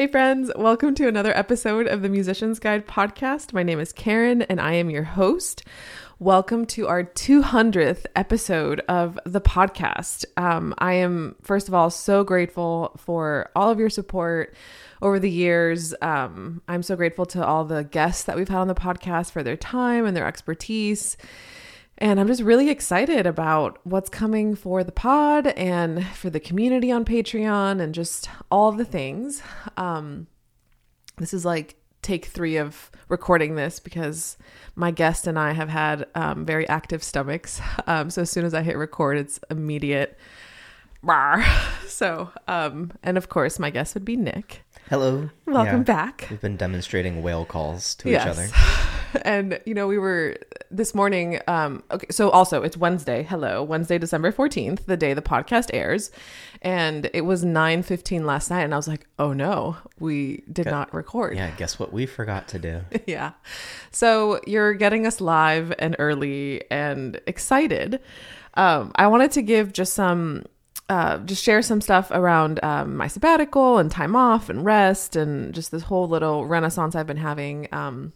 Hey, friends, welcome to another episode of the Musician's Guide podcast. My name is Karen and I am your host. Welcome to our 200th episode of the podcast. Um, I am, first of all, so grateful for all of your support over the years. Um, I'm so grateful to all the guests that we've had on the podcast for their time and their expertise. And I'm just really excited about what's coming for the pod and for the community on Patreon and just all the things. Um, this is like take three of recording this because my guest and I have had um, very active stomachs. Um, so as soon as I hit record, it's immediate. Rawr. So, um, and of course, my guest would be Nick. Hello. Welcome Yeah. back. We've been demonstrating whale calls to Yes. each other. and you know we were this morning um okay so also it's wednesday hello wednesday december 14th the day the podcast airs and it was 9:15 last night and i was like oh no we did not record Yeah, guess what we forgot to do? yeah. So you're getting us live and early and excited. Um, I wanted to give just some, uh, just share some stuff around um, my sabbatical and time off and rest and just this whole little renaissance I've been having. Um,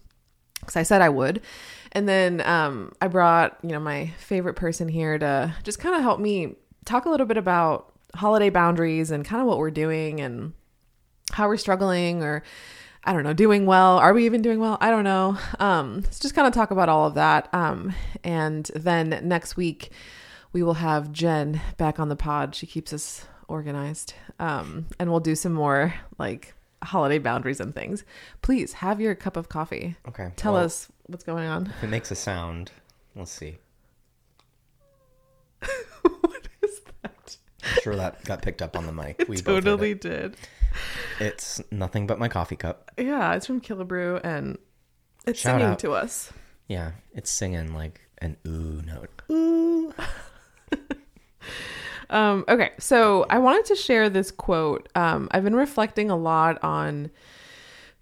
because I said I would. And then um, I brought, you know, my favorite person here to just kind of help me talk a little bit about holiday boundaries and kind of what we're doing and how we're struggling or I don't know, doing well. Are we even doing well? I don't know. Um, let's just kind of talk about all of that. Um, and then next week we will have Jen back on the pod. She keeps us organized. Um, and we'll do some more like holiday boundaries and things. Please have your cup of coffee. Okay. Tell well, us what's going on. If it makes a sound, let's see. what is that? I'm sure that got picked up on the mic. It We totally it. did. It's nothing but my coffee cup. Yeah, it's from Killebrew and it's Shout singing out. to us. Yeah, it's singing like an ooh note. Ooh. Um, okay, so I wanted to share this quote. Um, I've been reflecting a lot on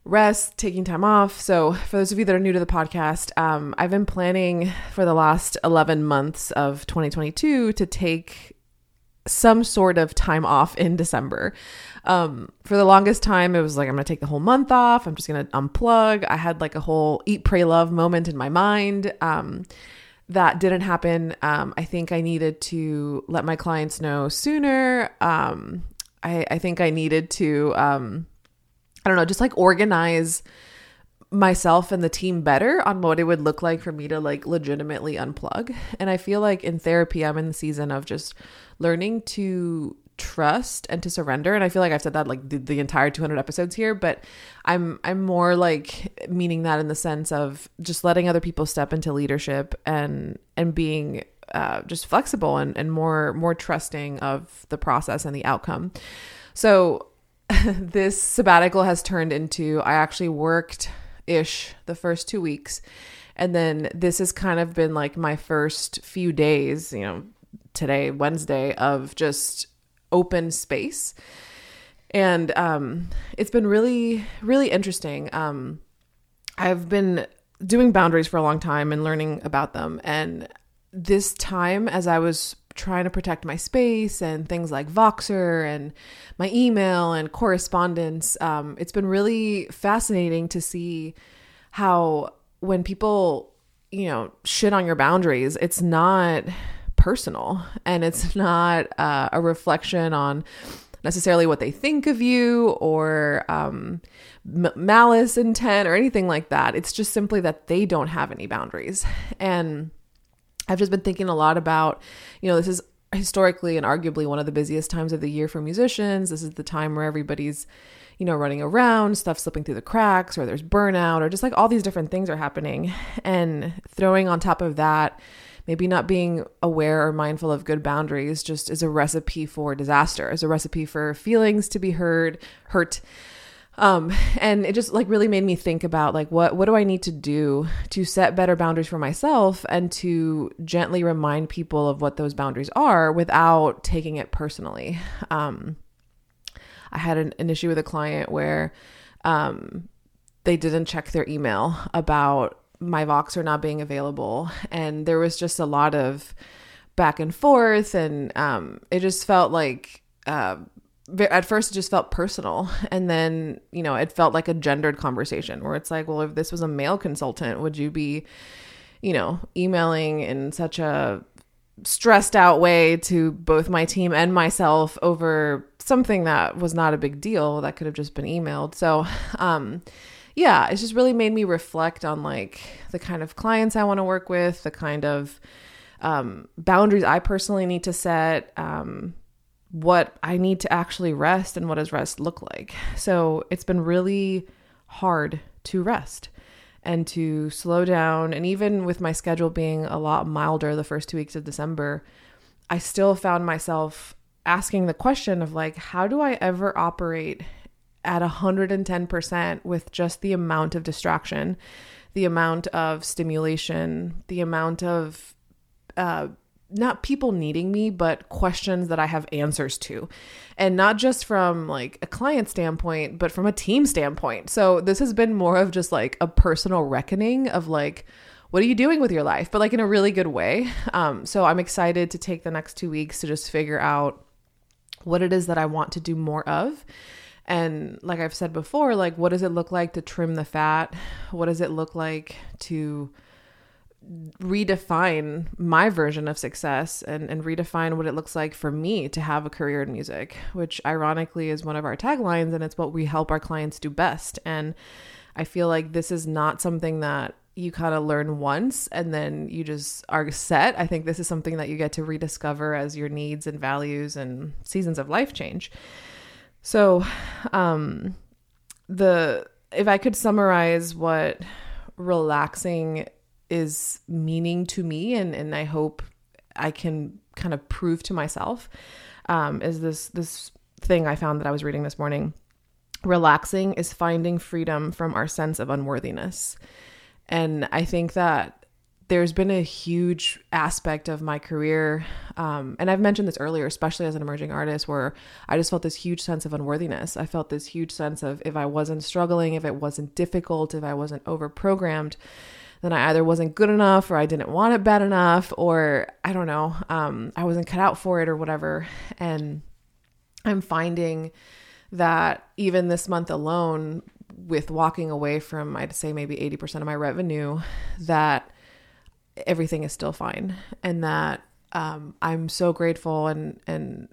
rest, taking time off. So, for those of you that are new to the podcast, um, I've been planning for the last 11 months of 2022 to take some sort of time off in December. Um, for the longest time, it was like, I'm going to take the whole month off. I'm just going to unplug. I had like a whole eat, pray, love moment in my mind. Um, that didn't happen. Um, I think I needed to let my clients know sooner. Um, I, I think I needed to, um, I don't know, just like organize myself and the team better on what it would look like for me to like legitimately unplug. And I feel like in therapy, I'm in the season of just learning to trust and to surrender and i feel like i've said that like the, the entire 200 episodes here but i'm i'm more like meaning that in the sense of just letting other people step into leadership and and being uh, just flexible and, and more more trusting of the process and the outcome so this sabbatical has turned into I actually worked ish the first two weeks. And then this has kind of been like my first few days, you know, today, Wednesday, of just open space. And um, it's been really, really interesting. Um, I've been doing boundaries for a long time and learning about them. And this time, as I was trying to protect my space and things like Voxer and my email and correspondence, um, it's been really fascinating to see how when people, you know, shit on your boundaries, it's not personal and it's not uh, a reflection on necessarily what they think of you or um, m- malice intent or anything like that. It's just simply that they don't have any boundaries. And I've just been thinking a lot about, you know, this is historically and arguably one of the busiest times of the year for musicians. This is the time where everybody's, you know, running around, stuff slipping through the cracks, or there's burnout, or just like all these different things are happening. And throwing on top of that, maybe not being aware or mindful of good boundaries just is a recipe for disaster, is a recipe for feelings to be heard, hurt. Um, and it just like really made me think about like what what do I need to do to set better boundaries for myself and to gently remind people of what those boundaries are without taking it personally. Um, I had an, an issue with a client where um, they didn't check their email about my Voxer not being available, and there was just a lot of back and forth, and um, it just felt like. Uh, at first it just felt personal. And then you know it felt like a gendered conversation where it's like well if this was a male consultant would you be you know emailing in such a stressed out way to both my team and myself over something that was not a big deal that could have just been emailed? So um yeah it's just really made me reflect on like the kind of clients i want to work with the kind of um, boundaries i personally need to set um, what I need to actually rest and what does rest look like. So it's been really hard to rest and to slow down. And even with my schedule being a lot milder the first two weeks of December, I still found myself asking the question of like, how do I ever operate at 110% with just the amount of distraction, the amount of stimulation, the amount of uh, not people needing me, but questions that I have answers to. And not just from like a client standpoint, but from a team standpoint. So this has been more of just like a personal reckoning of like, what are you doing with your life? But like in a really good way. Um, so I'm excited to take the next two weeks to just figure out what it is that I want to do more of. And like I've said before, like what does it look like to trim the fat? What does it look like to redefine my version of success and, and redefine what it looks like for me to have a career in music, which ironically is one of our taglines and it's what we help our clients do best. And I feel like this is not something that you kind of learn once and then you just are set. I think this is something that you get to rediscover as your needs and values and seasons of life change. So, um, the if I could summarize what relaxing is meaning to me and and I hope I can kind of prove to myself um, is this this thing I found that I was reading this morning. Relaxing is finding freedom from our sense of unworthiness. And I think that there's been a huge aspect of my career, um, and I've mentioned this earlier, especially as an emerging artist, where I just felt this huge sense of unworthiness. I felt this huge sense of if I wasn't struggling, if it wasn't difficult, if I wasn't over programmed, then I either wasn't good enough or I didn't want it bad enough or I don't know, um, I wasn't cut out for it or whatever. And I'm finding that even this month alone, with walking away from, I'd say maybe 80% of my revenue, that everything is still fine. And that um, I'm so grateful and, and,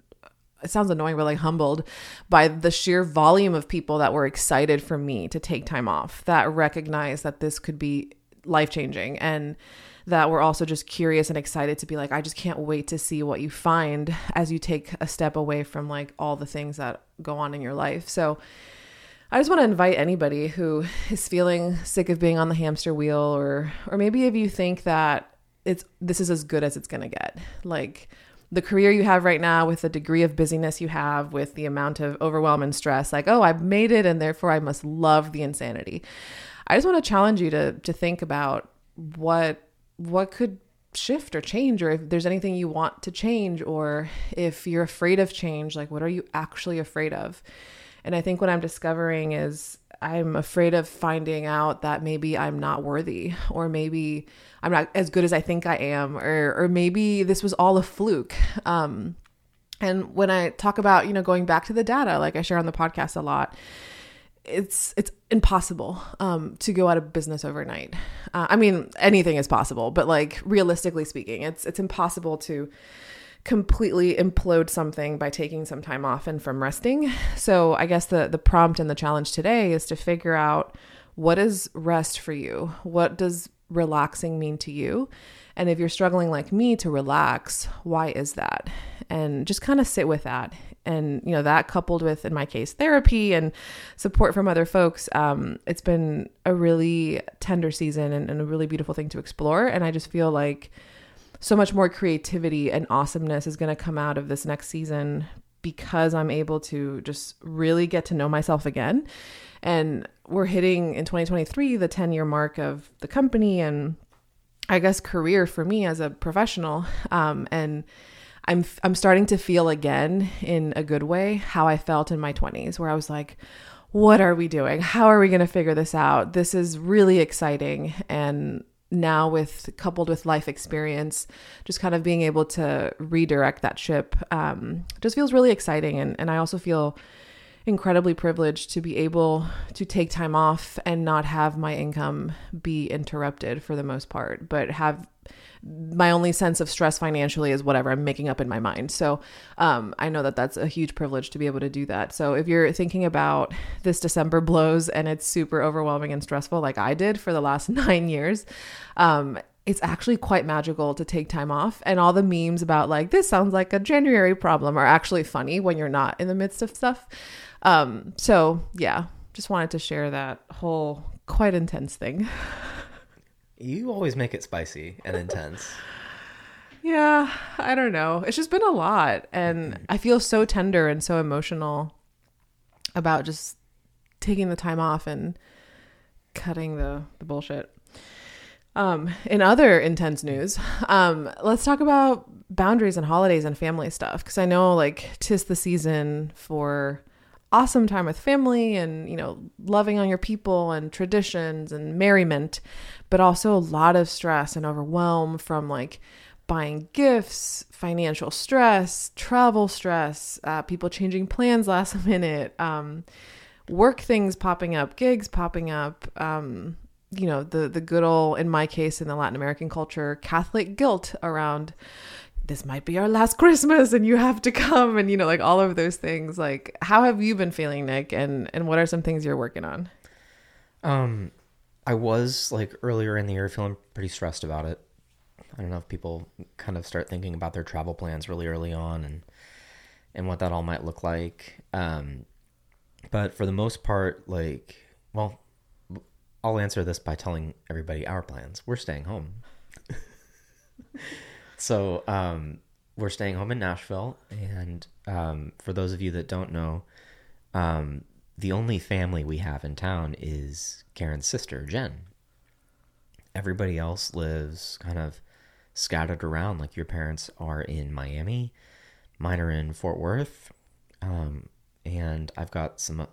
it sounds annoying, but like humbled by the sheer volume of people that were excited for me to take time off, that recognize that this could be life changing and that we're also just curious and excited to be like I just can't wait to see what you find as you take a step away from like all the things that go on in your life. So I just want to invite anybody who is feeling sick of being on the hamster wheel or or maybe if you think that it's this is as good as it's going to get. Like the career you have right now with the degree of busyness you have with the amount of overwhelm and stress like oh I've made it and therefore I must love the insanity. I just want to challenge you to to think about what what could shift or change or if there's anything you want to change or if you're afraid of change like what are you actually afraid of? And i think what i'm discovering is i'm afraid of finding out that maybe i'm not worthy or maybe i'm not as good as i think i am or or maybe this was all a fluke. Um and when i talk about you know going back to the data like i share on the podcast a lot it's it's impossible um, to go out of business overnight. Uh, I mean, anything is possible, but like realistically speaking, it's it's impossible to completely implode something by taking some time off and from resting. So I guess the the prompt and the challenge today is to figure out what is rest for you. What does relaxing mean to you? And if you're struggling like me to relax, why is that? And just kind of sit with that and you know that coupled with in my case therapy and support from other folks um, it's been a really tender season and, and a really beautiful thing to explore. And i just feel like so much more creativity and awesomeness is going to come out of this next season because i'm able to just really get to know myself again. And we're hitting in 2023 the 10 year mark of the company and i guess career for me as a professional. Um, and I'm I'm starting to feel again in a good way how I felt in my 20s where I was like what are we doing? How are we going to figure this out? This is really exciting and now with coupled with life experience, just kind of being able to redirect that ship um, just feels really exciting. And, and I also feel incredibly privileged to be able to take time off and not have my income be interrupted for the most part, but have my only sense of stress financially is whatever I'm making up in my mind. So um, I know that that's a huge privilege to be able to do that. So if you're thinking about this December blows and it's super overwhelming and stressful, like I did for the last nine years, um, it's actually quite magical to take time off. And all the memes about like, this sounds like a January problem are actually funny when you're not in the midst of stuff. Um, so yeah, just wanted to share that whole quite intense thing. You always make it spicy and intense. yeah, I don't know. It's just been a lot. And I feel so tender and so emotional about just taking the time off and cutting the, the bullshit. Um, in other intense news, um, let's talk about boundaries and holidays and family stuff. Cause I know like tis the season for awesome time with family and, you know, loving on your people and traditions and merriment, but also a lot of stress and overwhelm from like buying gifts, financial stress, travel stress, uh, people changing plans last minute, um, work things popping up, gigs popping up, um, you know, the the good old, in my case, in the Latin American culture, Catholic guilt around this might be our last Christmas and you have to come and you know like all of those things like how have you been feeling Nick and and what are some things you're working on Um I was like earlier in the year feeling pretty stressed about it. I don't know if people kind of start thinking about their travel plans really early on and and what that all might look like. Um but for the most part like well I'll answer this by telling everybody our plans. We're staying home. so um, we're staying home in Nashville, and um, for those of you that don't know, um, the only family we have in town is Karen's sister, Jen. Everybody else lives kind of scattered around. Like your parents are in Miami, mine are in Fort Worth, um, and I've got some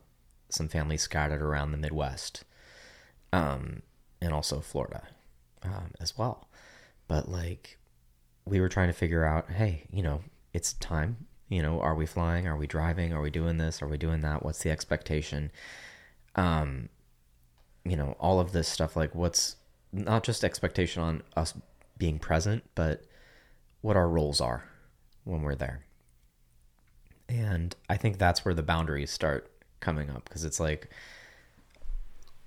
some family scattered around the Midwest, um, and also Florida um, as well. But like we were trying to figure out, hey, you know, it's time. You know, are we flying? Are we driving? Are we doing this? Are we doing that? What's the expectation? Um, you know, all of this stuff. Like, what's not just expectation on us being present, but what our roles are when we're there. And I think that's where the boundaries start coming up because it's like,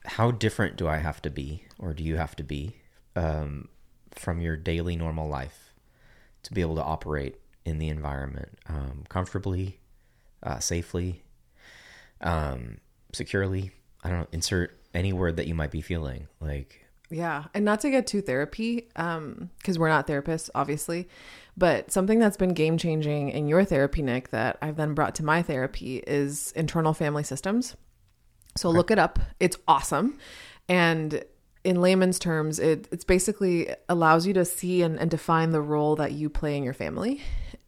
how different do I have to be, or do you have to be, um, from your daily normal life? To be able to operate in the environment um, comfortably, uh, safely, um, securely. I don't know, insert any word that you might be feeling like. Yeah. And not to get too therapy, um, because we're not therapists, obviously, but something that's been game changing in your therapy, Nick, that I've then brought to my therapy is internal family systems. So okay. look it up. It's awesome. And in layman's terms, it it's basically allows you to see and, and define the role that you play in your family.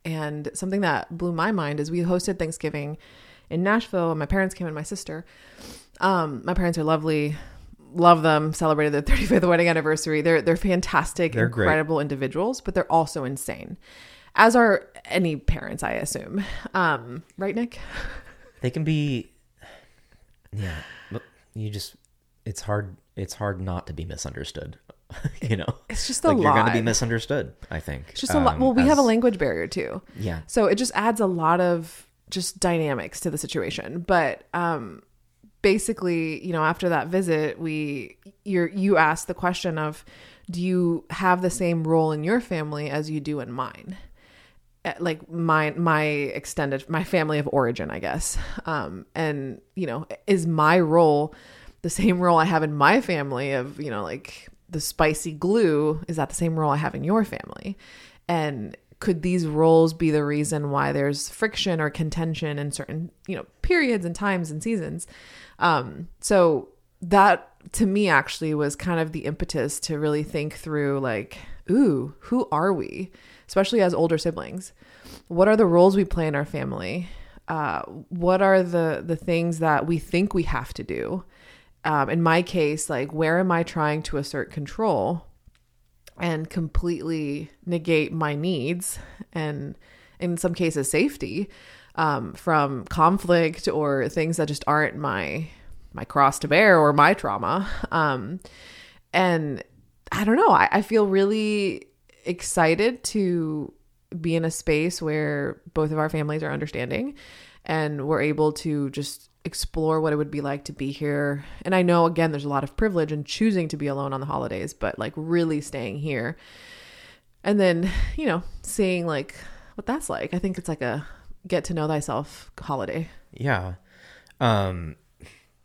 And something that blew my mind is we hosted Thanksgiving in Nashville, and my parents came and my sister. Um, my parents are lovely, love them. Celebrated their 35th wedding anniversary. They're they're fantastic, they're incredible great. individuals, but they're also insane, as are any parents, I assume. Um, right, Nick? They can be. Yeah, you just it's hard it's hard not to be misunderstood. you know, it's just a like lot. You're going to be misunderstood. I think it's just a lot. Um, well, we as, have a language barrier too. Yeah. So it just adds a lot of just dynamics to the situation. But um, basically, you know, after that visit, we you you asked the question of, do you have the same role in your family as you do in mine? Eh, like my my extended my family of origin, I guess. Um, and you know, is my role the same role I have in my family of, you know, like the spicy glue, is that the same role I have in your family? And could these roles be the reason why there's friction or contention in certain, you know, periods and times and seasons? Um, so that to me actually was kind of the impetus to really think through like, ooh, who are we? Especially as older siblings. What are the roles we play in our family? Uh, what are the the things that we think we have to do? Um, in my case, like where am I trying to assert control and completely negate my needs and in some cases safety um, from conflict or things that just aren't my my cross to bear or my trauma? Um, and i don't know. I, I feel really excited to be in a space where both of our families are understanding and we're able to just explore what it would be like to be here. And I know again there's a lot of privilege in choosing to be alone on the holidays, but like really staying here. And then, you know, seeing like what that's like. I think it's like a get to know thyself holiday. Yeah. Um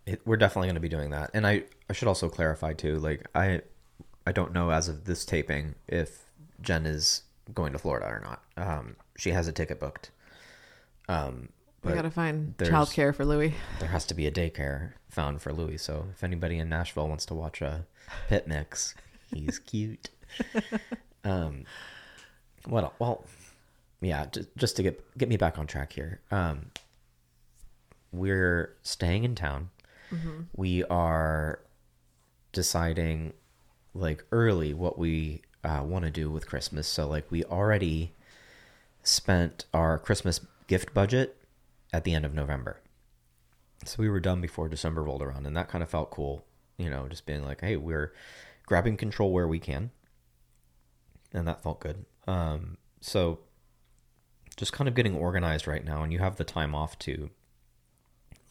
it, we're definitely going to be doing that. And I I should also clarify too like I I don't know as of this taping if Jen is going to Florida or not. Um she has a ticket booked. Um we gotta find childcare for Louis. there has to be a daycare found for Louis. So if anybody in Nashville wants to watch a pit mix, he's cute. um, what? el- Well, yeah. Just, just to get get me back on track here. Um, we're staying in town. We are deciding like early what we uh, want to do with Christmas. So like we already spent our Christmas gift budget at the end of November. So we were done before December rolled around, and that kind of felt cool, you know, just being like, hey, we're grabbing control where we can. And that felt good. Um, so just kind of getting organized right now, and you have the time off to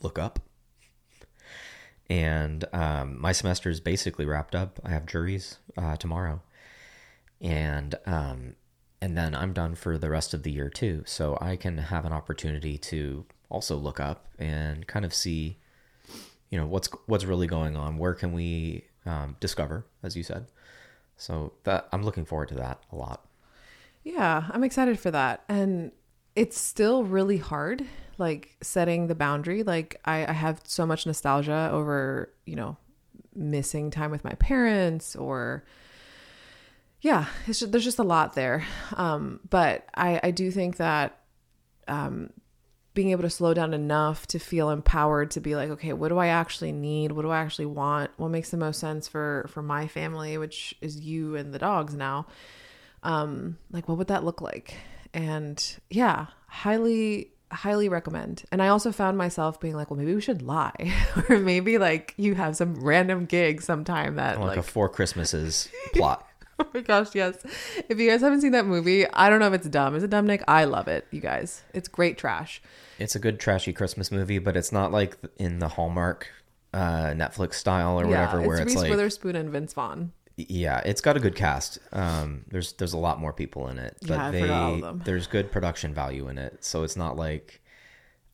look up. And um, my semester is basically wrapped up. I have juries uh, tomorrow, and um, and then I'm done for the rest of the year too. So I can have an opportunity to also look up and kind of see, you know, what's what's really going on. Where can we um, discover, as you said. So that I'm looking forward to that a lot. Yeah, I'm excited for that. And it's still really hard, like setting the boundary. Like I, I have so much nostalgia over, you know, missing time with my parents or yeah, it's just, there's just a lot there. Um, but I, I do think that um, being able to slow down enough to feel empowered to be like, okay, what do I actually need? What do I actually want? What makes the most sense for for my family, which is you and the dogs now? Um, like, what would that look like? And yeah, highly highly recommend. And I also found myself being like, well, maybe we should lie, or maybe like you have some random gig sometime that Like, like a Four Christmases plot. Oh my gosh, yes. If you guys haven't seen that movie, I don't know if it's dumb. Is it dumb, Nick? I love it, you guys. It's great trash. It's a good trashy Christmas movie, but it's not like in the Hallmark uh, Netflix style or whatever, where it's it's Reese like Witherspoon and Vince Vaughn. yeah, it's got a good cast. Um, there's there's a lot more people in it, but Yeah, they all of them. there's good production value in it, so it's not like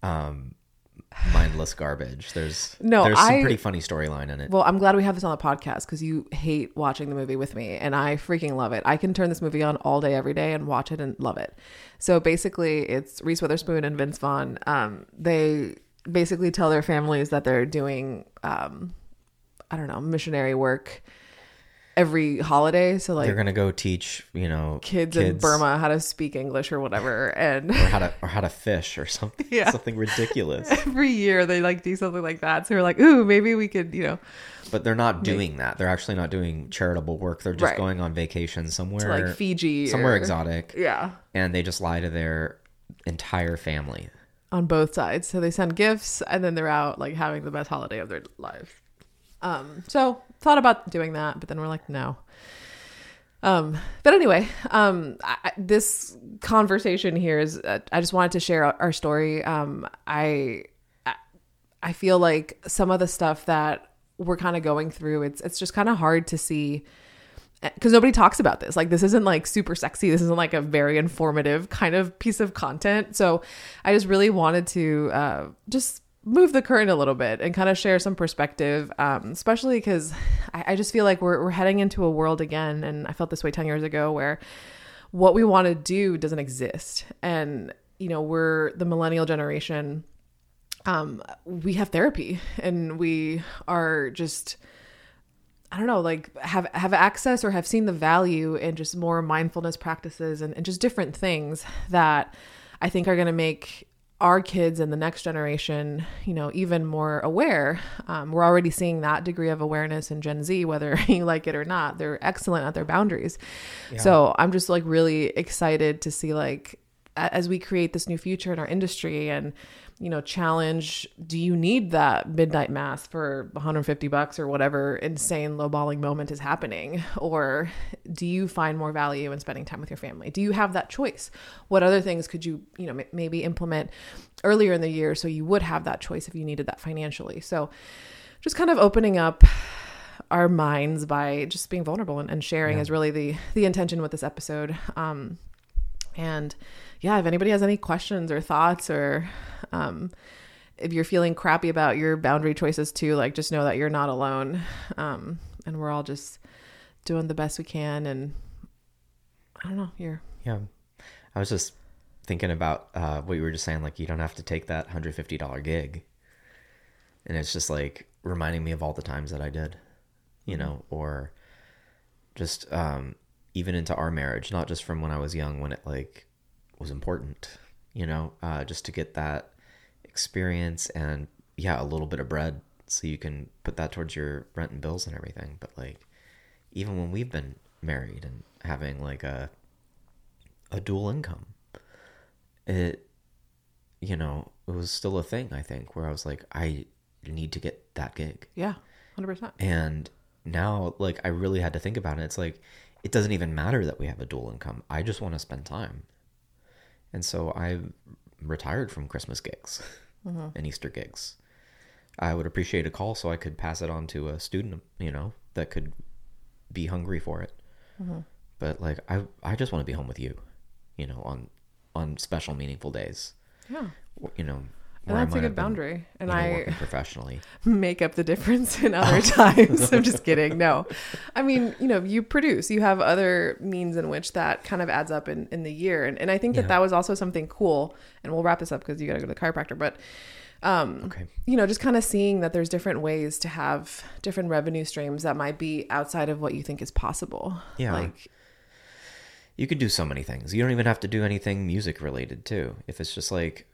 um, mindless garbage. There's No, there's some I- pretty funny storyline in it. Well, I'm glad we have this on the podcast because you hate watching the movie with me, and I freaking love it. I can turn this movie on all day, every day, and watch it and love it. So basically, it's Reese Witherspoon and Vince Vaughn. Um, they basically tell their families that they're doing, um, I don't know, missionary work every holiday. So like They're gonna go teach you know kids, in Burma how to speak English or whatever, and or how to or how to fish or something Yeah. something ridiculous. every year they like do something like that. So we're like, ooh, maybe we could, you know, But they're not doing that. They're actually not doing charitable work. They're just Right. going on vacation somewhere to like Fiji, somewhere or- exotic, Yeah, and they just lie to their entire family. on both sides. So they send gifts, and then they're out like having the best holiday of their life. Um, so thought about doing that, but then we're like, no. Um, but anyway, um, I, this conversation here is, uh, I just wanted to share our, our story. Um, I, I, feel like some of the stuff that we're kind of going through, it's, it's just kind of hard to see because nobody talks about this. Like, this isn't like super sexy. This isn't like a very informative kind of piece of content. So, I just really wanted to uh, just move the curtain a little bit and kind of share some perspective, um, especially because I, I just feel like we're, we're heading into a world again. And I felt this way 10 years ago where what we want to do doesn't exist. And, you know, we're the millennial generation. Um, we have therapy and we are just I don't know, like have have access or have seen the value in just more mindfulness practices and, and just different things that I think are going to make our kids and the next generation, you know, even more aware. Um, we're already seeing that degree of awareness in Gen Z, whether you like it or not. They're excellent at their boundaries. Yeah. So I'm just like really excited to see like as we create this new future in our industry and you know challenge do you need that midnight mass for 150 bucks or whatever insane lowballing moment is happening? Or do you find more value in spending time with your family? Do you have that choice? What other things could you you know m- maybe implement earlier in the year so you would have that choice if you needed that financially? So just kind of opening up our minds by just being vulnerable and, and sharing Yeah. is really the the intention with this episode. Um and yeah if anybody has any questions or thoughts or um if you're feeling crappy about your boundary choices too like just know that you're not alone um and we're all just doing the best we can and i don't know you're Yeah. I was just thinking about uh, what you were just saying. Like, you don't have to take that $150 gig. And it's just like reminding me of all the times that I did, you know, or just um, even into our marriage, not just from when I was young, when it like was important, you know, uh, just to get that experience and, yeah, a little bit of bread so you can put that towards your rent and bills and everything. But like, even when we've been married and having like a, a dual income. It, you know, it was still a thing, I think, where I was like, I need to get that gig. yeah 100% And now, like, I really had to think about it. It's like, it doesn't even matter that we have a dual income. I just want to spend time. And so I retired from Christmas gigs mm-hmm. and Easter gigs. I would appreciate a call so I could pass it on to a student, you know, that could be hungry for it. Mm-hmm. But like, I, I just want to be home with you, you know, on, on special, meaningful days, yeah you know. Where that's a good been, boundary and you know, i professionally. make up the difference in other times. I'm just kidding. No. I mean, you know, you produce, you have other means in which that kind of adds up in, in the year. And, and I think that Yeah. that was also something cool. And we'll wrap this up because you got to go to the chiropractor. But, um, Okay. you know, just kind of seeing that there's different ways to have different revenue streams that might be outside of what you think is possible. Yeah. Like, you could do so many things. You don't even have to do anything music related too. If it's just like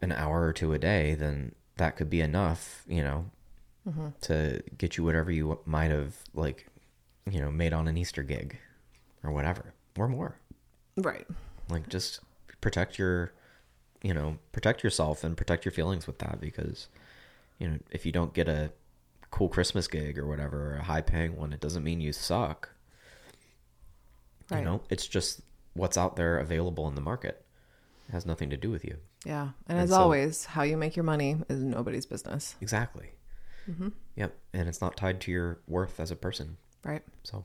an hour or two a day, then that could be enough, you know, Mm-hmm. to get you whatever you might have like, you know, made on an Easter gig or whatever, or more. right. Like just protect your, you know, protect yourself and protect your feelings with that because, you know, if you don't get a cool Christmas gig or whatever, or a high paying one, it doesn't mean you suck. Right. You know, it's just what's out there available in the market. Has nothing to do with you. Yeah. And, And as so- always, how you make your money is nobody's business. Exactly. Mm-hmm. Yep. And it's not tied to your worth as a person. Right. So,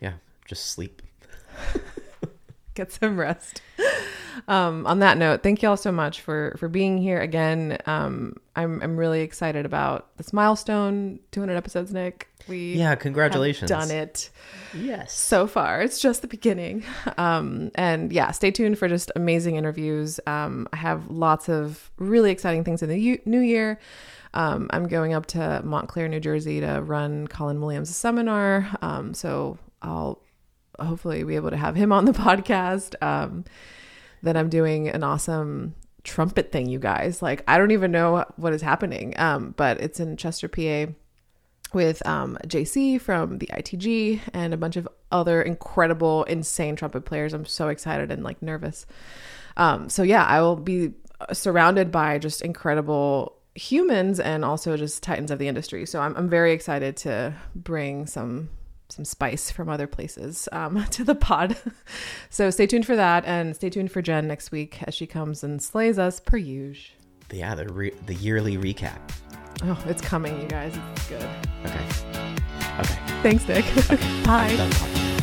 yeah, just sleep. Get some rest. Um, on that note, thank you all so much for for being here again. Um, I'm I'm really excited about this milestone, 200 episodes, Nick. We Yeah, have congratulations. done it Yes. so far. It's just the beginning. Um, and yeah, stay tuned for just amazing interviews. Um, I have lots of really exciting things in the u- new year. Um, I'm going up to Montclair, New Jersey to run Colin Williams' seminar. Um, so I'll hopefully be able to have him on the podcast. Um, then I'm doing an awesome trumpet thing, you guys. Like, I don't even know what is happening, um, but it's in Chester, PA with um, JC from the ITG and a bunch of other incredible, insane trumpet players. I'm so excited and like nervous. Um, so yeah, I will be surrounded by just incredible humans and also just titans of the industry. So I'm, I'm very excited to bring some some spice from other places um, to the pod. so stay tuned for that and stay tuned for Jen next week as she comes and slays us per usual. Yeah, the re- the yearly recap. Oh, it's coming, you guys. It's good. Okay. Okay. Thanks, Nick. Bye. Done talking.